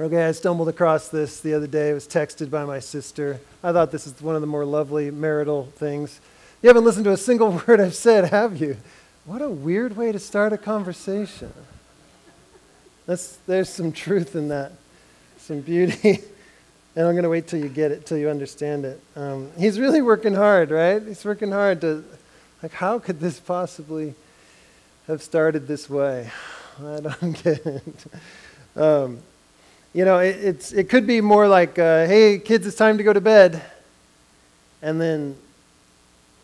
Okay, I stumbled across this the other day. It was texted by my sister. I thought this is one of the more lovely marital things. You haven't listened to a single word I've said, have you? What a weird way to start a conversation. That's, there's some truth in that, some beauty. and I'm going to wait till you get it, till you understand it. Um, he's really working hard, right? He's working hard to, like, how could this possibly have started this way? I don't get it. Um, you know, it, it's, it could be more like, uh, hey, kids, it's time to go to bed. And then,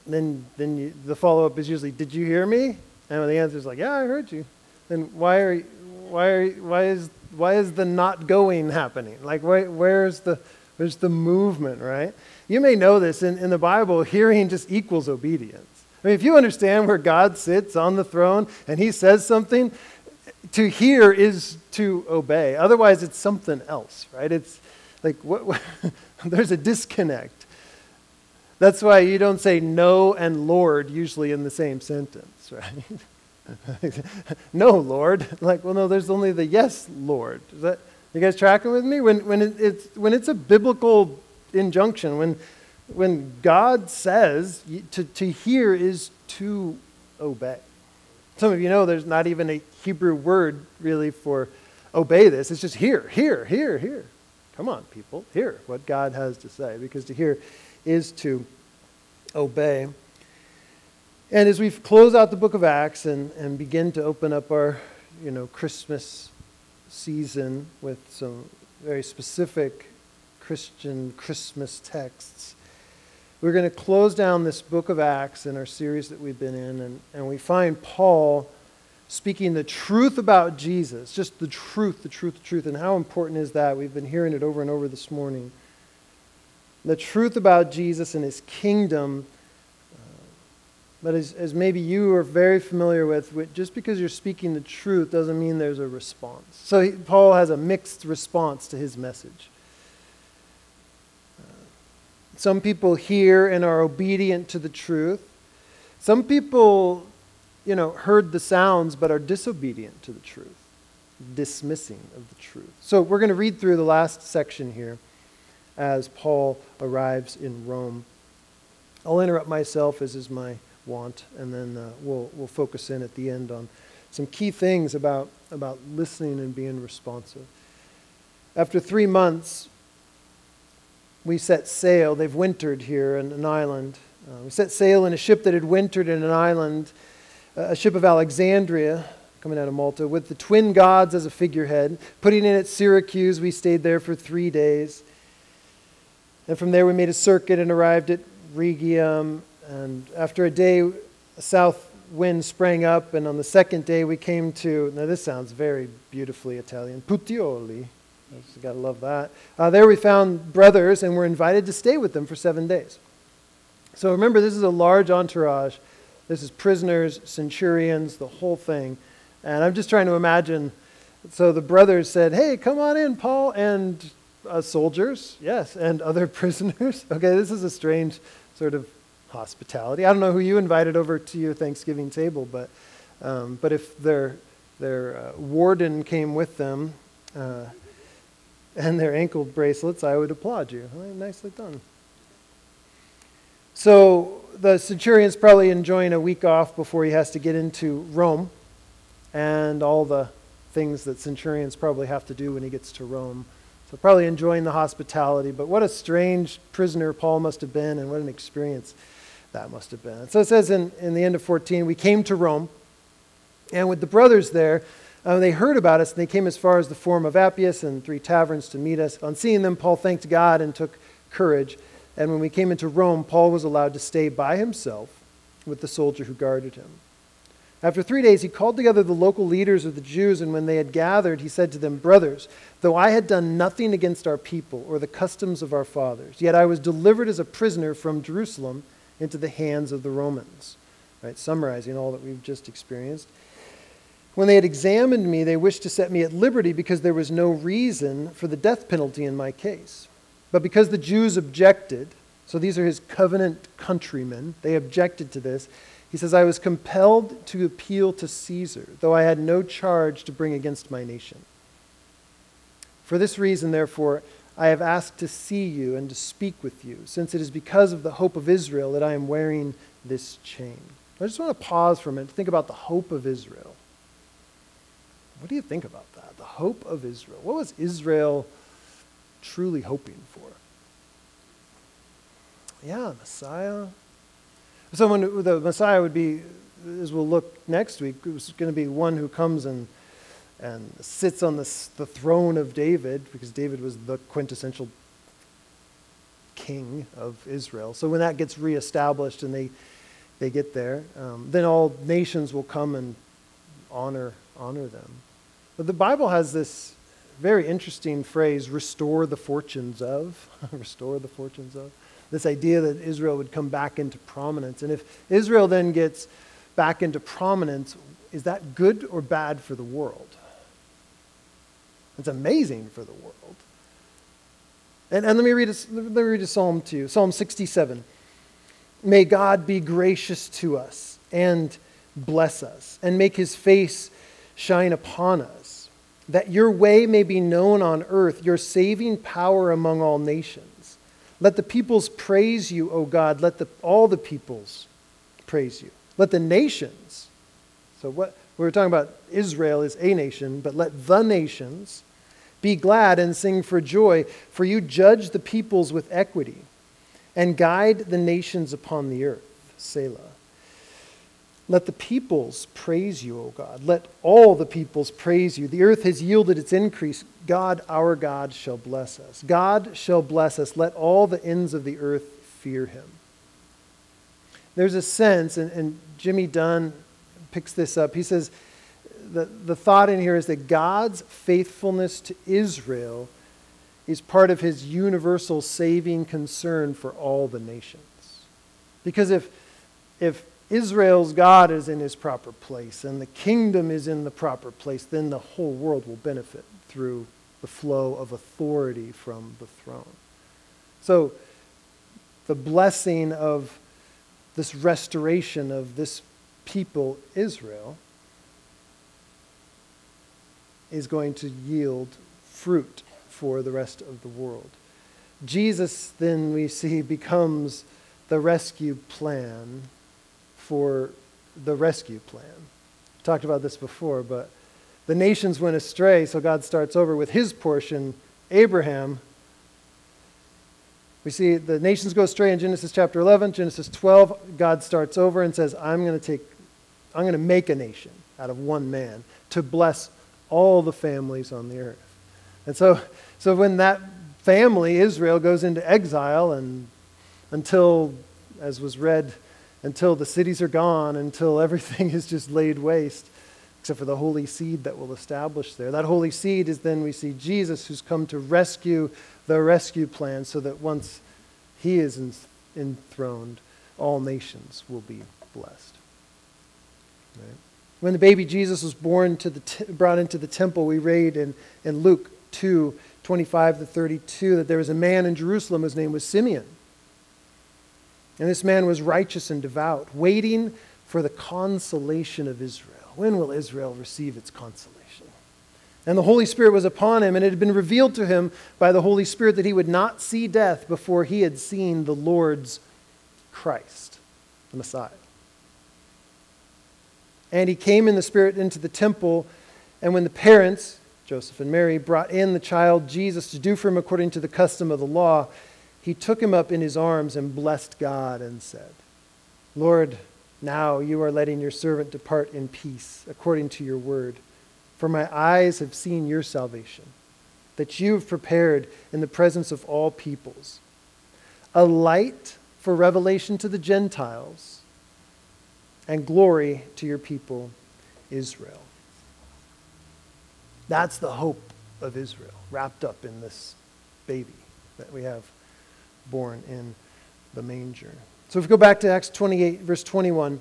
then, then you, the follow up is usually, did you hear me? And the answer is like, yeah, I heard you. Then why, are, why, are, why, is, why is the not going happening? Like, where, where's, the, where's the movement, right? You may know this in, in the Bible, hearing just equals obedience. I mean, if you understand where God sits on the throne and he says something, to hear is to obey. Otherwise, it's something else, right? It's like what, what there's a disconnect. That's why you don't say no and Lord usually in the same sentence, right? no, Lord. Like, well, no, there's only the yes, Lord. Is that you guys tracking with me? When when it, it's when it's a biblical injunction, when when God says to, to hear is to obey. Some of you know there's not even a Hebrew word really for obey this. It's just hear, hear, hear, hear. Come on, people, hear what God has to say, because to hear is to obey. And as we close out the book of Acts and, and begin to open up our, you know, Christmas season with some very specific Christian Christmas texts, we're going to close down this book of Acts in our series that we've been in, and, and we find Paul speaking the truth about Jesus, just the truth, the truth, the truth. And how important is that? We've been hearing it over and over this morning. The truth about Jesus and his kingdom. Uh, but as, as maybe you are very familiar with, just because you're speaking the truth doesn't mean there's a response. So he, Paul has a mixed response to his message. Some people hear and are obedient to the truth. Some people, you know, heard the sounds but are disobedient to the truth, dismissing of the truth. So we're going to read through the last section here as Paul arrives in Rome. I'll interrupt myself, as is my want, and then uh, we'll, we'll focus in at the end on some key things about, about listening and being responsive. After three months, we set sail. They've wintered here in an island. Uh, we set sail in a ship that had wintered in an island, uh, a ship of Alexandria, coming out of Malta, with the twin gods as a figurehead. Putting in at Syracuse, we stayed there for three days. And from there, we made a circuit and arrived at Rhegium. And after a day, a south wind sprang up. And on the second day, we came to, now this sounds very beautifully Italian, Puteoli. You got to love that. Uh, there we found brothers and were invited to stay with them for seven days. So remember, this is a large entourage. This is prisoners, centurions, the whole thing. And I'm just trying to imagine. So the brothers said, Hey, come on in, Paul, and uh, soldiers, yes, and other prisoners. Okay, this is a strange sort of hospitality. I don't know who you invited over to your Thanksgiving table, but, um, but if their, their uh, warden came with them, uh, and their ankle bracelets, I would applaud you. nicely done. So the centurion's probably enjoying a week off before he has to get into Rome and all the things that centurions probably have to do when he gets to Rome. So probably enjoying the hospitality, but what a strange prisoner Paul must have been and what an experience that must have been. So it says in, in the end of 14, we came to Rome, and with the brothers there, uh, they heard about us, and they came as far as the Forum of Appius and three taverns to meet us. On seeing them, Paul thanked God and took courage. And when we came into Rome, Paul was allowed to stay by himself with the soldier who guarded him. After three days, he called together the local leaders of the Jews, and when they had gathered, he said to them, Brothers, though I had done nothing against our people or the customs of our fathers, yet I was delivered as a prisoner from Jerusalem into the hands of the Romans. Right, summarizing all that we've just experienced. When they had examined me, they wished to set me at liberty because there was no reason for the death penalty in my case. But because the Jews objected, so these are his covenant countrymen, they objected to this. He says, I was compelled to appeal to Caesar, though I had no charge to bring against my nation. For this reason, therefore, I have asked to see you and to speak with you, since it is because of the hope of Israel that I am wearing this chain. I just want to pause for a minute to think about the hope of Israel. What do you think about that? The hope of Israel. What was Israel truly hoping for? Yeah, Messiah. Someone, the Messiah would be, as we'll look next week, it was going to be one who comes and and sits on the, the throne of David, because David was the quintessential king of Israel. So when that gets reestablished and they, they get there, um, then all nations will come and honor, honor them. But the Bible has this very interesting phrase restore the fortunes of. restore the fortunes of. This idea that Israel would come back into prominence. And if Israel then gets back into prominence, is that good or bad for the world? It's amazing for the world. And, and let, me read a, let me read a psalm to you Psalm 67. May God be gracious to us and bless us, and make his face shine upon us, that your way may be known on earth, your saving power among all nations. Let the peoples praise you, O God. Let the, all the peoples praise you. Let the nations, so what we were talking about Israel is a nation, but let the nations be glad and sing for joy, for you judge the peoples with equity and guide the nations upon the earth. Selah. Let the peoples praise you, O God. Let all the peoples praise you. The earth has yielded its increase. God, our God, shall bless us. God shall bless us. Let all the ends of the earth fear him. There's a sense, and, and Jimmy Dunn picks this up. He says, the, the thought in here is that God's faithfulness to Israel is part of his universal saving concern for all the nations. Because if, if Israel's God is in his proper place and the kingdom is in the proper place, then the whole world will benefit through the flow of authority from the throne. So, the blessing of this restoration of this people, Israel, is going to yield fruit for the rest of the world. Jesus, then we see, becomes the rescue plan for the rescue plan. We talked about this before, but the nations went astray, so God starts over with his portion, Abraham. We see the nations go astray in Genesis chapter 11, Genesis 12. God starts over and says, I'm going to take, I'm going to make a nation out of one man to bless all the families on the earth. And so, so when that family, Israel, goes into exile and until, as was read, until the cities are gone, until everything is just laid waste, except for the holy seed that will establish there. That holy seed is then we see Jesus who's come to rescue the rescue plan so that once he is enthroned, all nations will be blessed. Right? When the baby Jesus was born to the t- brought into the temple, we read in, in Luke 2 25 to 32 that there was a man in Jerusalem whose name was Simeon. And this man was righteous and devout, waiting for the consolation of Israel. When will Israel receive its consolation? And the Holy Spirit was upon him, and it had been revealed to him by the Holy Spirit that he would not see death before he had seen the Lord's Christ, the Messiah. And he came in the Spirit into the temple. And when the parents, Joseph and Mary, brought in the child Jesus to do for him according to the custom of the law, he took him up in his arms and blessed God and said, Lord, now you are letting your servant depart in peace according to your word. For my eyes have seen your salvation, that you have prepared in the presence of all peoples, a light for revelation to the Gentiles and glory to your people, Israel. That's the hope of Israel, wrapped up in this baby that we have born in the manger. So if we go back to Acts 28, verse 21,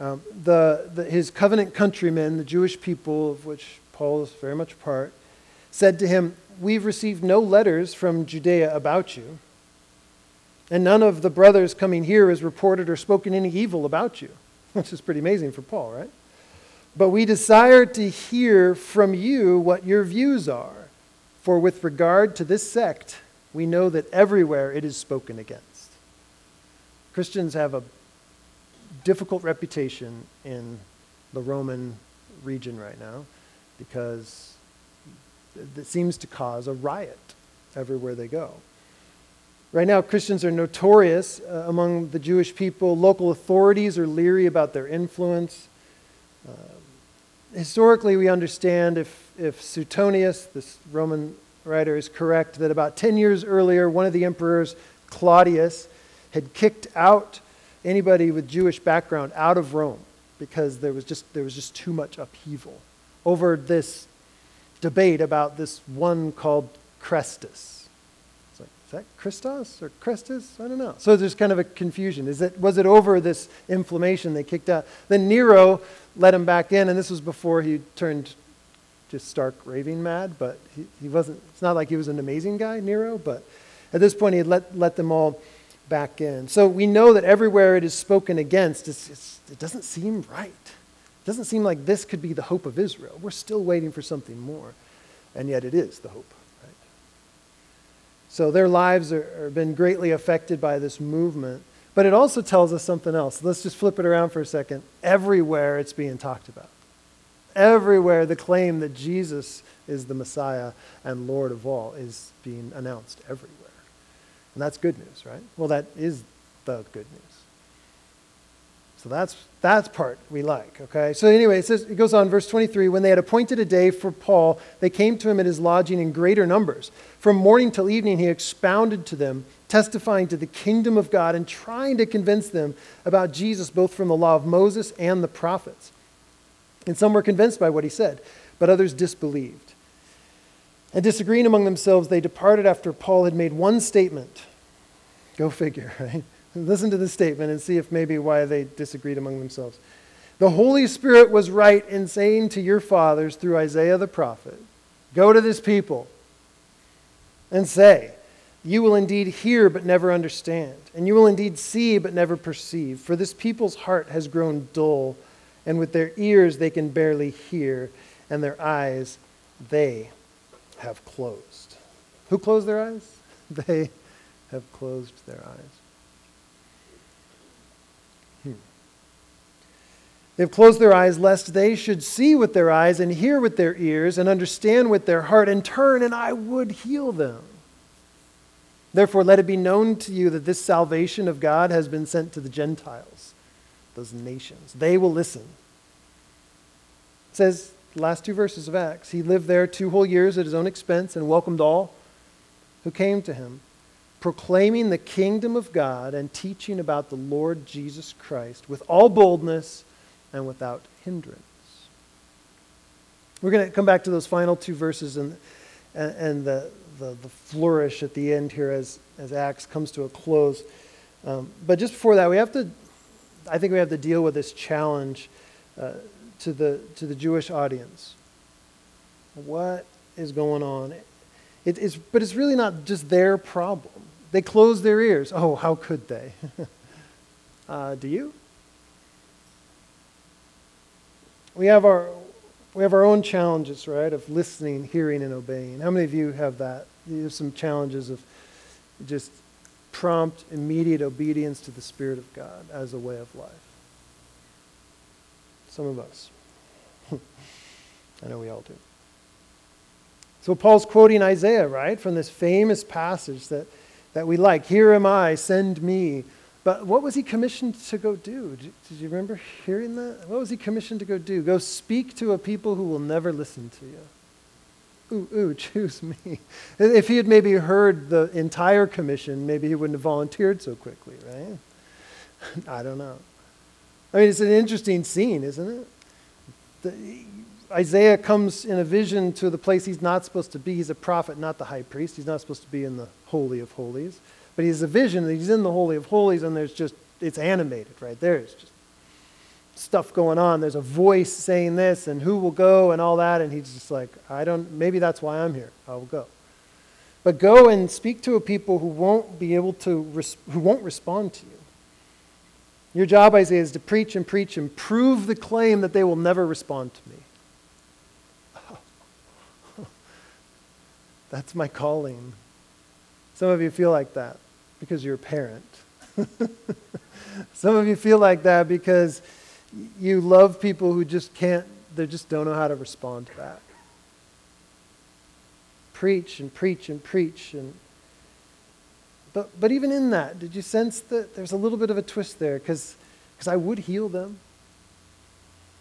um, the, the, his covenant countrymen, the Jewish people of which Paul is very much a part, said to him, We've received no letters from Judea about you, and none of the brothers coming here has reported or spoken any evil about you which is pretty amazing for Paul, right? But we desire to hear from you what your views are. For with regard to this sect, we know that everywhere it is spoken against. Christians have a difficult reputation in the Roman region right now because it seems to cause a riot everywhere they go. Right now, Christians are notorious uh, among the Jewish people. Local authorities are leery about their influence. Uh, historically, we understand if, if Suetonius, this Roman writer, is correct, that about 10 years earlier, one of the emperors, Claudius, had kicked out anybody with Jewish background out of Rome because there was just, there was just too much upheaval over this debate about this one called Chrestus is that Christos or Christus? I don't know. So there's kind of a confusion. Is it, was it over this inflammation they kicked out? Then Nero let him back in, and this was before he turned just stark raving mad, but he, he wasn't, it's not like he was an amazing guy, Nero, but at this point he let, let them all back in. So we know that everywhere it is spoken against, it's, it's, it doesn't seem right. It doesn't seem like this could be the hope of Israel. We're still waiting for something more, and yet it is the hope. Right? So their lives have been greatly affected by this movement. But it also tells us something else. Let's just flip it around for a second. Everywhere it's being talked about. Everywhere the claim that Jesus is the Messiah and Lord of all is being announced everywhere. And that's good news, right? Well, that is the good news. So that's that's part we like, okay? So anyway, it says it goes on verse 23, when they had appointed a day for Paul, they came to him at his lodging in greater numbers. From morning till evening he expounded to them, testifying to the kingdom of God and trying to convince them about Jesus both from the law of Moses and the prophets. And some were convinced by what he said, but others disbelieved. And disagreeing among themselves, they departed after Paul had made one statement. Go figure, right? Listen to this statement and see if maybe why they disagreed among themselves. The Holy Spirit was right in saying to your fathers through Isaiah the prophet, Go to this people and say, You will indeed hear but never understand, and you will indeed see but never perceive. For this people's heart has grown dull, and with their ears they can barely hear, and their eyes they have closed. Who closed their eyes? They have closed their eyes. Hmm. They've closed their eyes lest they should see with their eyes and hear with their ears and understand with their heart and turn, and I would heal them. Therefore, let it be known to you that this salvation of God has been sent to the Gentiles, those nations. They will listen. It says, last two verses of Acts, he lived there two whole years at his own expense and welcomed all who came to him, proclaiming the kingdom of God and teaching about the Lord Jesus Christ with all boldness and without hindrance. We're going to come back to those final two verses and, and, the, the, the, flourish at the end here as, as Acts comes to a close. Um, but just before that, we have to, I think we have to deal with this challenge uh, to, the, to the Jewish audience. What is going on? It, it's, but it's really not just their problem. They close their ears. Oh, how could they? uh, do you? we have our we have our own challenges, right, of listening, hearing, and obeying. How many of you have that? You have some challenges of just prompt, immediate obedience to the Spirit of God as a way of life. Some of us. I know we all do. So Paul's quoting Isaiah, right, from this famous passage that, that we like Here am I, send me. But what was he commissioned to go do? Did, you remember hearing that? What was he commissioned to go do? Go speak to a people who will never listen to you. Ooh, ooh, choose me. If he had maybe heard the entire commission, maybe he wouldn't have volunteered so quickly, right? I don't know. I mean, it's an interesting scene, isn't it? The, Isaiah comes in a vision to the place he's not supposed to be. He's a prophet, not the high priest. He's not supposed to be in the Holy of Holies. But he's a vision, he's in the Holy of Holies, and there's just, it's animated right there. It's just stuff going on. There's a voice saying this, and who will go, and all that. And he's just like, I don't, maybe that's why I'm here. I will go. But go and speak to a people who won't be able to, who won't respond to you. Your job, Isaiah, is to preach and preach and prove the claim that they will never respond to me. That's my calling. Some of you feel like that because you're a parent. Some of you feel like that because you love people who just can't, they just don't know how to respond to that. Preach and preach and preach and but, but even in that, did you sense that there's a little bit of a twist there? Because I would heal them.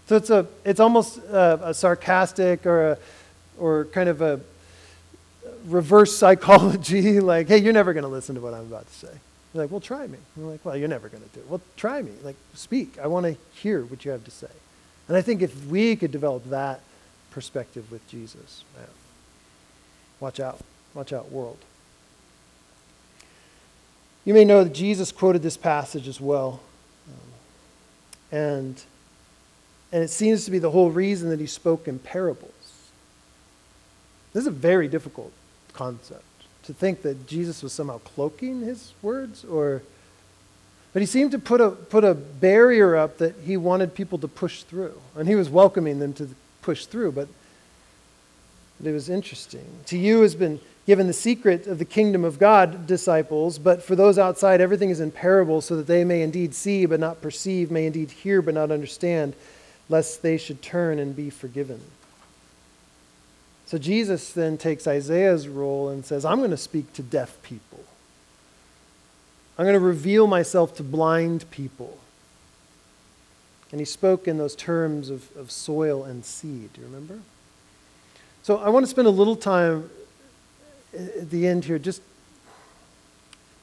So it's, a, it's almost a, a sarcastic or, a, or kind of a reverse psychology, like, hey, you're never going to listen to what I'm about to say. You're like, well, try me. You're like, well, you're never going to do it. Well, try me. Like, speak. I want to hear what you have to say. And I think if we could develop that perspective with Jesus, man, watch out. Watch out, world. You may know that Jesus quoted this passage as well. Um, and, and it seems to be the whole reason that he spoke in parables. This is a very difficult concept to think that Jesus was somehow cloaking his words or but he seemed to put a put a barrier up that he wanted people to push through and he was welcoming them to push through but, but it was interesting. To you has been given the secret of the kingdom of God disciples but for those outside everything is in parables so that they may indeed see but not perceive may indeed hear but not understand lest they should turn and be forgiven so Jesus then takes Isaiah's role and says, I'm going to speak to deaf people. I'm going to reveal myself to blind people. And he spoke in those terms of, of soil and seed. Do you remember? So I want to spend a little time at the end here just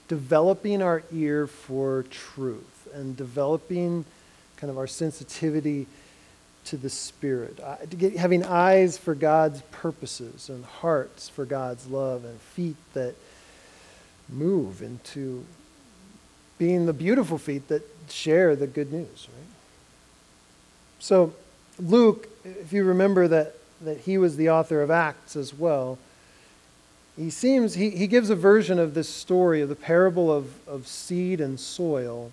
developing our ear for truth and developing kind of our sensitivity to the Spirit, having eyes for God's purposes and hearts for God's love and feet that move into being the beautiful feet that share the good news, right? So, Luke, if you remember that, that he was the author of Acts as well, he seems, he, he gives a version of this story of the parable of, of seed and soil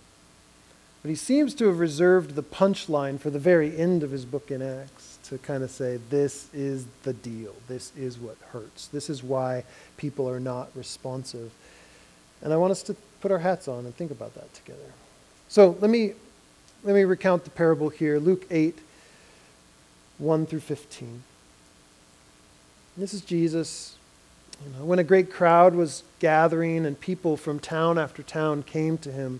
but he seems to have reserved the punchline for the very end of his book in Acts to kind of say, this is the deal. This is what hurts. This is why people are not responsive. And I want us to put our hats on and think about that together. So let me, let me recount the parable here Luke 8, 1 through 15. This is Jesus. You know, when a great crowd was gathering and people from town after town came to him,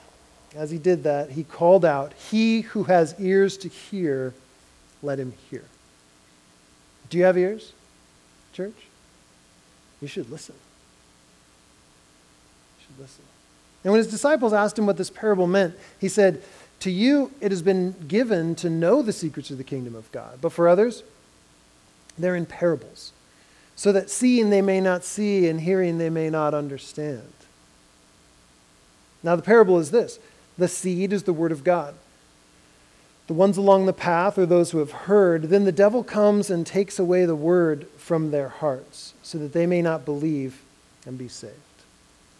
as he did that, he called out, He who has ears to hear, let him hear. Do you have ears, church? You should listen. You should listen. And when his disciples asked him what this parable meant, he said, To you it has been given to know the secrets of the kingdom of God, but for others, they're in parables, so that seeing they may not see and hearing they may not understand. Now, the parable is this the seed is the word of God. The ones along the path are those who have heard. Then the devil comes and takes away the word from their hearts so that they may not believe and be saved.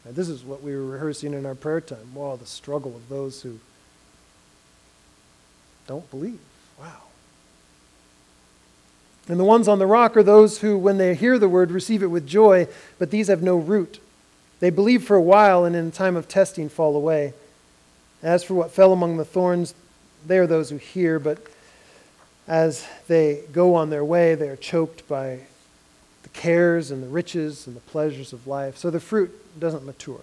Now, this is what we were rehearsing in our prayer time. Wow, the struggle of those who don't believe. Wow. And the ones on the rock are those who, when they hear the word, receive it with joy, but these have no root. They believe for a while and in time of testing fall away. As for what fell among the thorns, they are those who hear, but as they go on their way, they are choked by the cares and the riches and the pleasures of life. So the fruit doesn't mature.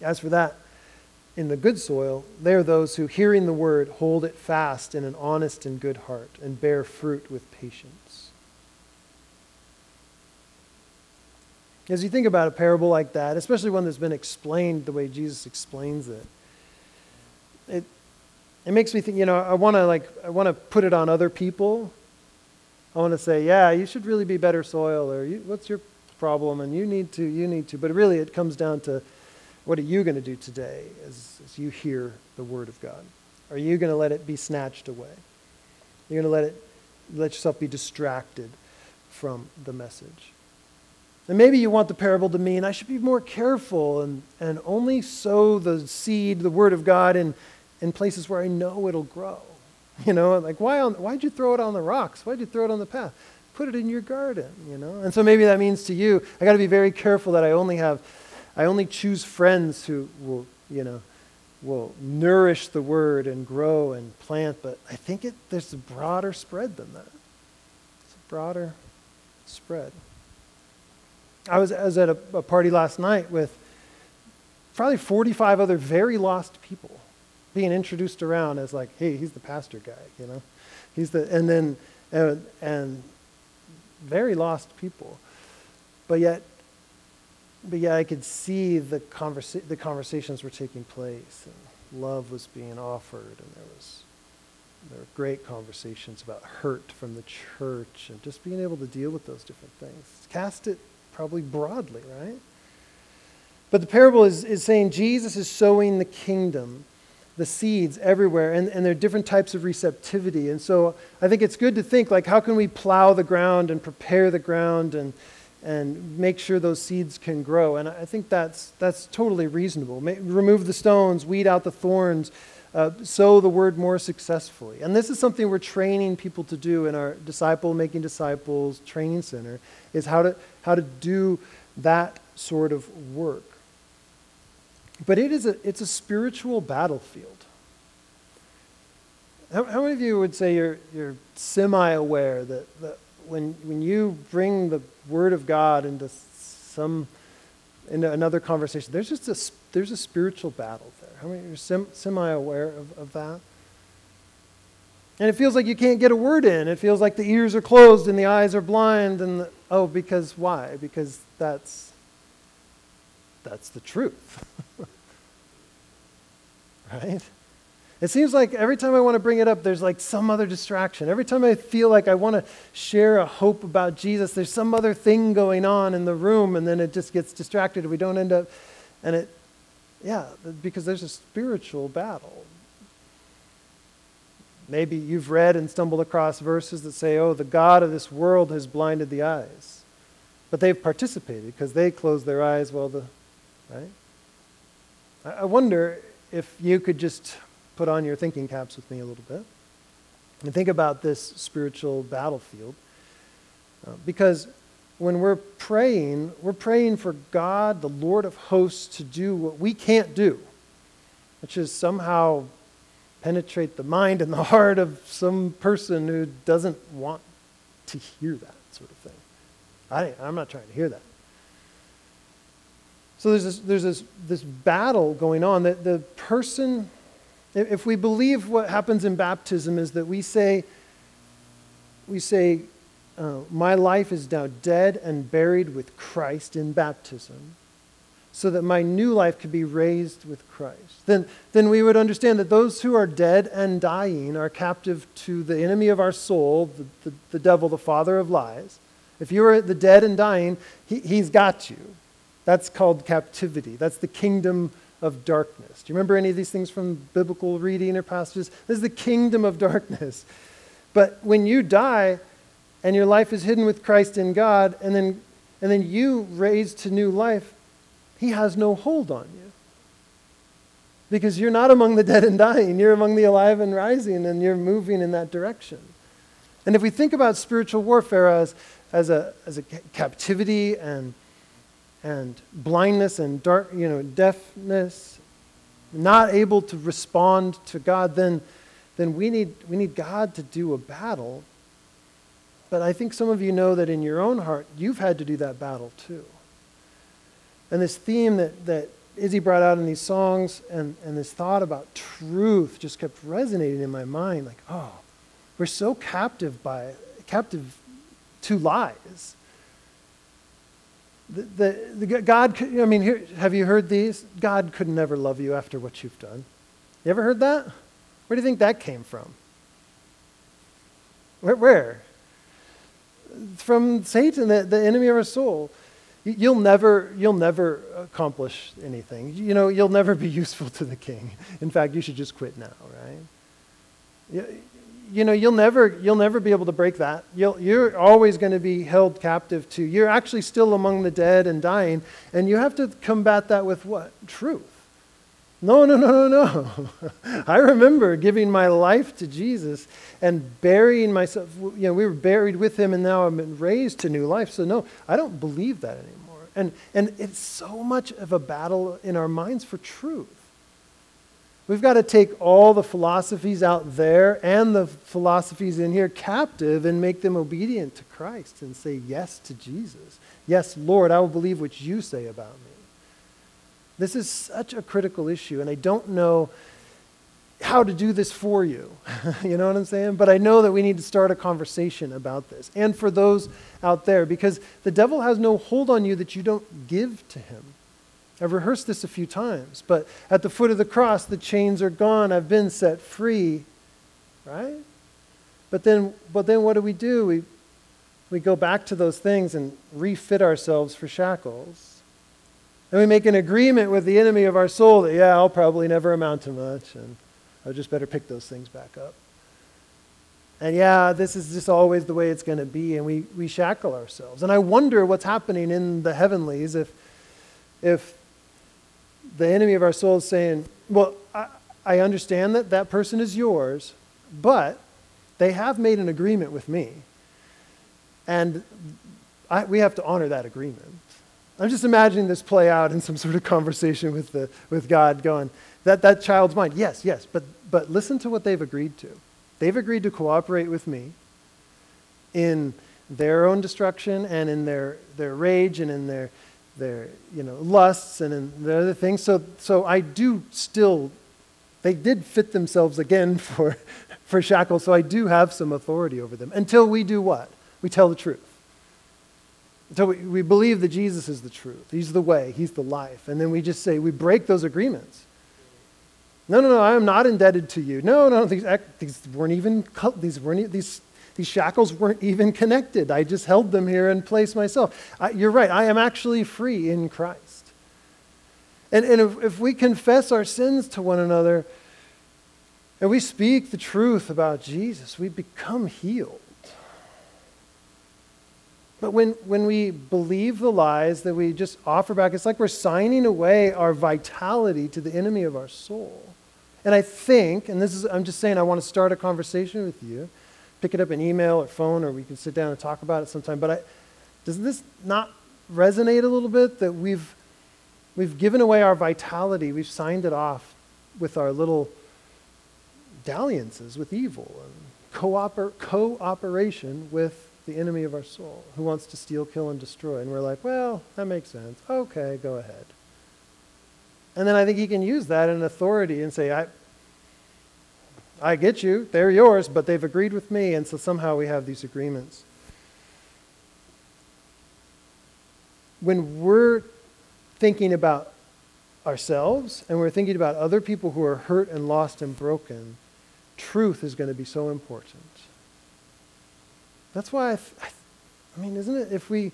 As for that, in the good soil, they are those who, hearing the word, hold it fast in an honest and good heart and bear fruit with patience. As you think about a parable like that, especially one that's been explained the way Jesus explains it, it, it makes me think, you know, I want to like, I want to put it on other people. I want to say, yeah, you should really be better soil, or what's your problem, and you need to, you need to. But really, it comes down to what are you going to do today as, as you hear the Word of God? Are you going to let it be snatched away? You're going to let it, let yourself be distracted from the message. And maybe you want the parable to mean I should be more careful and, and only sow the seed, the Word of God, in, in places where I know it'll grow. You know, like why on, why'd you throw it on the rocks? Why'd you throw it on the path? Put it in your garden, you know? And so maybe that means to you, I got to be very careful that I only have, I only choose friends who will, you know, will nourish the word and grow and plant. But I think it, there's a broader spread than that. It's a broader spread. I was, I was at a, a party last night with probably 45 other very lost people being introduced around as like, hey, he's the pastor guy, you know? He's the, and then, and, and very lost people. But yet, but yet I could see the, conversa- the conversations were taking place and love was being offered and there was there were great conversations about hurt from the church and just being able to deal with those different things. Cast it probably broadly, right? But the parable is, is saying Jesus is sowing the kingdom, the seeds everywhere, and, and there are different types of receptivity. And so I think it's good to think like, how can we plow the ground and prepare the ground and, and make sure those seeds can grow? And I think that's, that's totally reasonable. remove the stones, weed out the thorns, uh, sow the word more successfully. And this is something we're training people to do in our disciple making disciples training center is how to, how to do that sort of work. But it is a, it's a spiritual battlefield. How, how many of you would say you're, you're semi aware that, that when, when you bring the Word of God into some into another conversation, there's just a, there's a spiritual battle there. How many are sem- semi aware of, of that? And it feels like you can't get a word in. It feels like the ears are closed and the eyes are blind. And the, oh, because why? Because that's that's the truth, right? It seems like every time I want to bring it up, there's like some other distraction. Every time I feel like I want to share a hope about Jesus, there's some other thing going on in the room, and then it just gets distracted, we don't end up. And it, yeah, because there's a spiritual battle. Maybe you've read and stumbled across verses that say, oh, the God of this world has blinded the eyes. But they've participated because they closed their eyes while the, right? I wonder if you could just put on your thinking caps with me a little bit and think about this spiritual battlefield. Uh, because when we're praying, we're praying for God, the Lord of hosts, to do what we can't do, which is somehow penetrate the mind and the heart of some person who doesn't want to hear that sort of thing. I, I'm not trying to hear that. So there's this, there's this, this battle going on that the person, if we believe what happens in baptism is that we say, we say, uh, my life is now dead and buried with Christ in baptism so that my new life could be raised with Christ. Then, then we would understand that those who are dead and dying are captive to the enemy of our soul, the, the, the devil, the father of lies. If you are the dead and dying, he, he's got you. That's called captivity. That's the kingdom of darkness. Do you remember any of these things from biblical reading or passages? This is the kingdom of darkness. But when you die and your life is hidden with Christ in God, and then, and then you raised to new life, he has no hold on you. Because you're not among the dead and dying, you're among the alive and rising, and you're moving in that direction. And if we think about spiritual warfare as, as, a, as a captivity and, and blindness and dark, you know, deafness, not able to respond to God, then, then we, need, we need God to do a battle. But I think some of you know that in your own heart, you've had to do that battle too. And this theme that, that Izzy brought out in these songs and, and this thought about truth just kept resonating in my mind like, oh, we're so captive by captive to lies. The, the, the God, could, I mean, here, have you heard these? God could never love you after what you've done. You ever heard that? Where do you think that came from? Where? where? From Satan, the, the enemy of our soul. you'll never, you'll never accomplish anything. You know, you'll never be useful to the king. In fact, you should just quit now, right? You know, you'll never, you'll never be able to break that. You'll, you're always going to be held captive to. You're actually still among the dead and dying, and you have to combat that with what? Truth. No, no, no, no, no. I remember giving my life to Jesus and burying myself. You know, we were buried with him and now I'm been raised to new life. So, no, I don't believe that anymore. And, and it's so much of a battle in our minds for truth. We've got to take all the philosophies out there and the philosophies in here captive and make them obedient to Christ and say yes to Jesus. Yes, Lord, I will believe what you say about me. This is such a critical issue, and I don't know how to do this for you. you know what I'm saying? But I know that we need to start a conversation about this. And for those out there, because the devil has no hold on you that you don't give to him. I've rehearsed this a few times, but at the foot of the cross, the chains are gone. I've been set free, right? But then, but then what do we do? We, we go back to those things and refit ourselves for shackles and we make an agreement with the enemy of our soul that, yeah, I'll probably never amount to much, and I just better pick those things back up. And yeah, this is just always the way it's going to be, and we, we shackle ourselves. And I wonder what's happening in the heavenlies if, if the enemy of our soul is saying, Well, I, I understand that that person is yours, but they have made an agreement with me. And I, we have to honor that agreement. I'm just imagining this play out in some sort of conversation with, the, with God going, that, that child's mind, yes, yes, but, but listen to what they've agreed to. They've agreed to cooperate with me in their own destruction and in their, their rage and in their, their you know, lusts and in the other things. So, so I do still, they did fit themselves again for, for shackles, so I do have some authority over them until we do what? We tell the truth. So we, we believe that Jesus is the truth. He's the way. He's the life. And then we just say, we break those agreements. No, no, no, I am not indebted to you. No, no, these, these weren't even, these, weren't, these, these shackles weren't even connected. I just held them here in place myself. I, you're right. I am actually free in Christ. And, and if, if we confess our sins to one another and we speak the truth about Jesus, we become healed. But when, when we believe the lies that we just offer back, it's like we're signing away our vitality to the enemy of our soul. And I think, and this is, I'm just saying, I want to start a conversation with you. Pick it up an email or phone, or we can sit down and talk about it sometime. But I, does this not resonate a little bit that we've, we've given away our vitality? We've signed it off with our little dalliances with evil and cooper, cooperation with the enemy of our soul who wants to steal, kill, and destroy. And we're like, well, that makes sense. Okay, go ahead. And then I think he can use that in authority and say, I, I get you, they're yours, but they've agreed with me, and so somehow we have these agreements. When we're thinking about ourselves and we're thinking about other people who are hurt and lost and broken, truth is going to be so important. That's why, I, I mean, isn't it? If we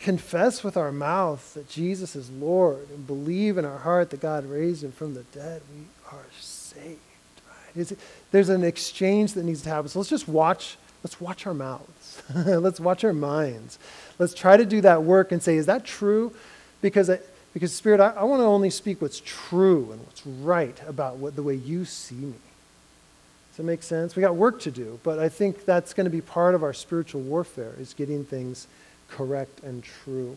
confess with our mouth that Jesus is Lord and believe in our heart that God raised him from the dead, we are saved. Right? It, there's an exchange that needs to happen. So let's just watch. Let's watch our mouths. let's watch our minds. Let's try to do that work and say, is that true? Because, I, because Spirit, I, I want to only speak what's true and what's right about what, the way you see me. That make sense? We got work to do, but I think that's going to be part of our spiritual warfare is getting things correct and true.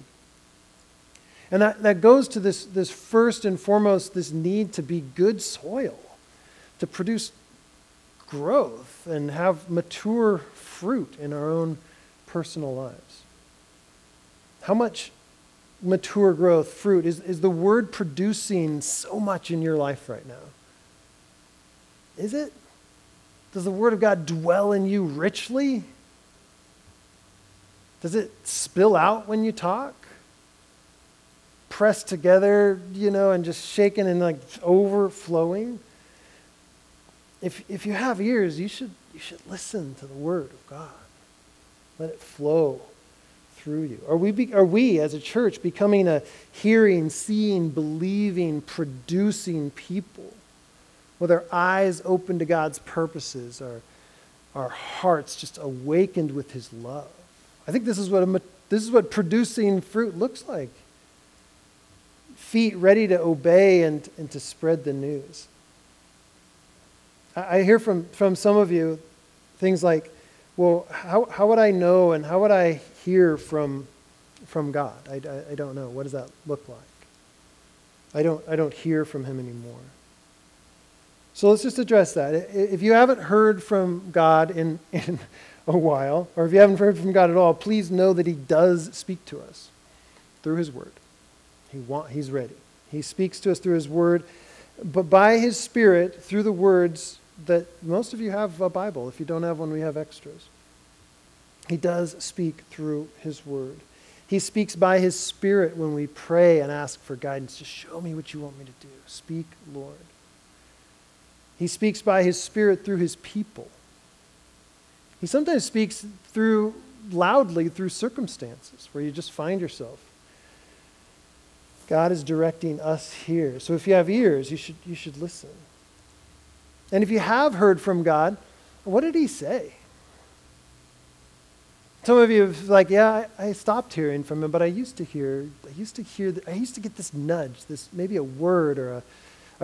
And that, that goes to this, this first and foremost, this need to be good soil, to produce growth and have mature fruit in our own personal lives. How much mature growth, fruit, is, is the word producing so much in your life right now? Is it? Does the Word of God dwell in you richly? Does it spill out when you talk? Pressed together, you know, and just shaken and like overflowing? If, if you have ears, you should, you should listen to the Word of God. Let it flow through you? Are we, be, are we as a church becoming a hearing, seeing, believing, producing people? With our eyes open to God's purposes, our, our hearts just awakened with His love. I think this is what, a, this is what producing fruit looks like feet ready to obey and, and to spread the news. I, I hear from, from some of you things like, well, how, how would I know and how would I hear from, from God? I, I, I don't know. What does that look like? I don't, I don't hear from Him anymore. So let's just address that. If you haven't heard from God in, in a while, or if you haven't heard from God at all, please know that He does speak to us through His Word. He want, he's ready. He speaks to us through His Word, but by His Spirit, through the words that most of you have a Bible. If you don't have one, we have extras. He does speak through His Word. He speaks by His Spirit when we pray and ask for guidance. Just show me what you want me to do. Speak, Lord. He speaks by His Spirit through His people. He sometimes speaks through loudly through circumstances where you just find yourself. God is directing us here. So if you have ears, you should, you should listen. And if you have heard from God, what did he say? Some of you have like, yeah, I, I, stopped hearing from him, but I used to hear, I used to hear, I used to get this nudge, this maybe a word or a,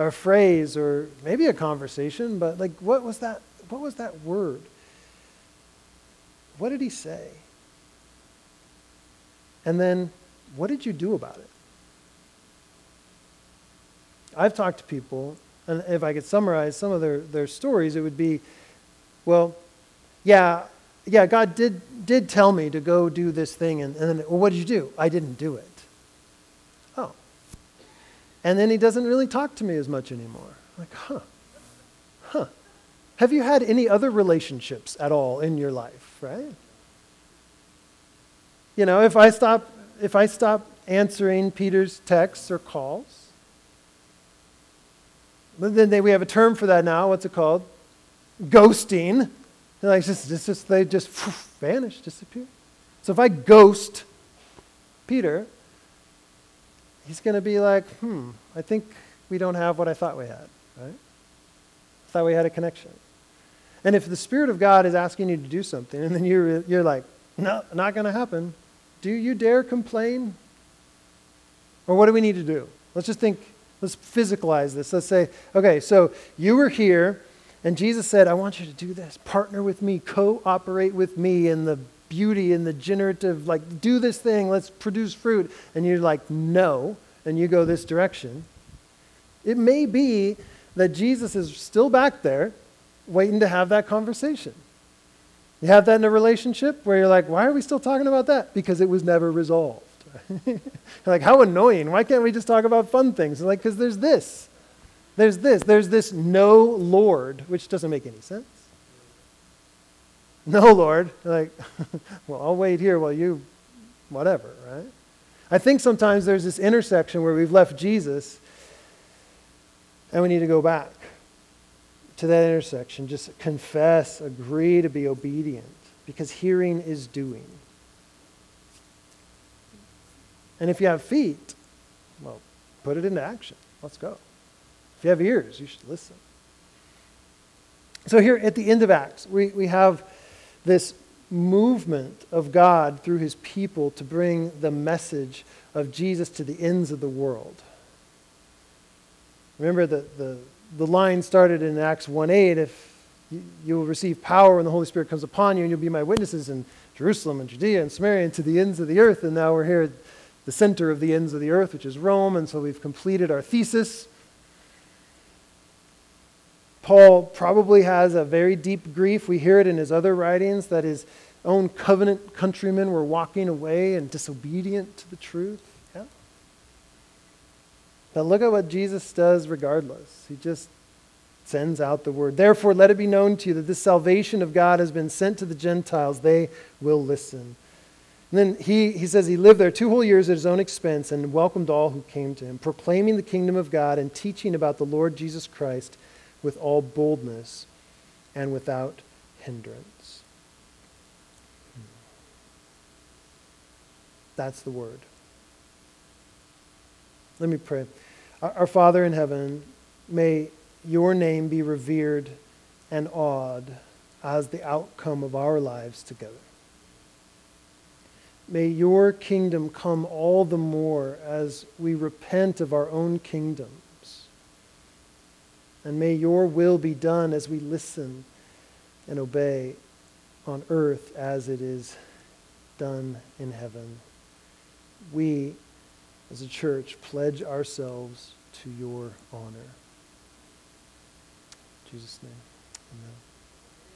a phrase or maybe a conversation, but like, what was that? What was that word? What did he say? And then, what did you do about it? I've talked to people and if I could summarize some of their, their stories, it would be, well, yeah, yeah, God did, did tell me to go do this thing, and, and then, well, what did you do? I didn't do it. And then he doesn't really talk to me as much anymore. Like, huh, huh. Have you had any other relationships at all in your life, right? You know, if I stop, if I stop answering Peter's texts or calls, then they, we have a term for that now. What's it called? Ghosting. They're like, just, just, just, they just vanish, disappear. So if I ghost Peter, he's going to be like, hmm, I think we don't have what I thought we had, right? I thought we had a connection. And if the Spirit of God is asking you to do something, and then you're, you're like, no, not going to happen, do you dare complain? Or what do we need to do? Let's just think Let's physicalize this. Let's say, okay, so you were here, and Jesus said, I want you to do this. Partner with me, cooperate with me in the beauty and the generative, like, do this thing, let's produce fruit. And you're like, no, and you go this direction. It may be that Jesus is still back there waiting to have that conversation. You have that in a relationship where you're like, why are we still talking about that? Because it was never resolved. like, how annoying. Why can't we just talk about fun things? Like, because there's this. There's this. There's this no Lord, which doesn't make any sense. No Lord. Like, well, I'll wait here while you, whatever, right? I think sometimes there's this intersection where we've left Jesus and we need to go back to that intersection. Just confess, agree to be obedient because hearing is doing. And if you have feet, well, put it into action. Let's go. If you have ears, you should listen. So, here at the end of Acts, we, we have this movement of God through his people to bring the message of Jesus to the ends of the world. Remember that the, the line started in Acts 1 8 if you, you will receive power when the Holy Spirit comes upon you, and you'll be my witnesses in Jerusalem and Judea and Samaria and to the ends of the earth. And now we're here at the center of the ends of the earth, which is Rome, and so we've completed our thesis. Paul probably has a very deep grief. We hear it in his other writings that his own covenant countrymen were walking away and disobedient to the truth. Yeah. But look at what Jesus does regardless. He just sends out the word. Therefore, let it be known to you that this salvation of God has been sent to the Gentiles. They will listen. And then he, he says he lived there two whole years at his own expense and welcomed all who came to him, proclaiming the kingdom of God and teaching about the Lord Jesus Christ with all boldness and without hindrance. Hmm. That's the word. Let me pray. Our, Father in heaven, may your name be revered and awed as the outcome of our lives together. May your kingdom come all the more as we repent of our own kingdoms. And may your will be done as we listen and obey on earth as it is done in heaven. We, as a church, pledge ourselves to your honor. In Jesus' name, amen.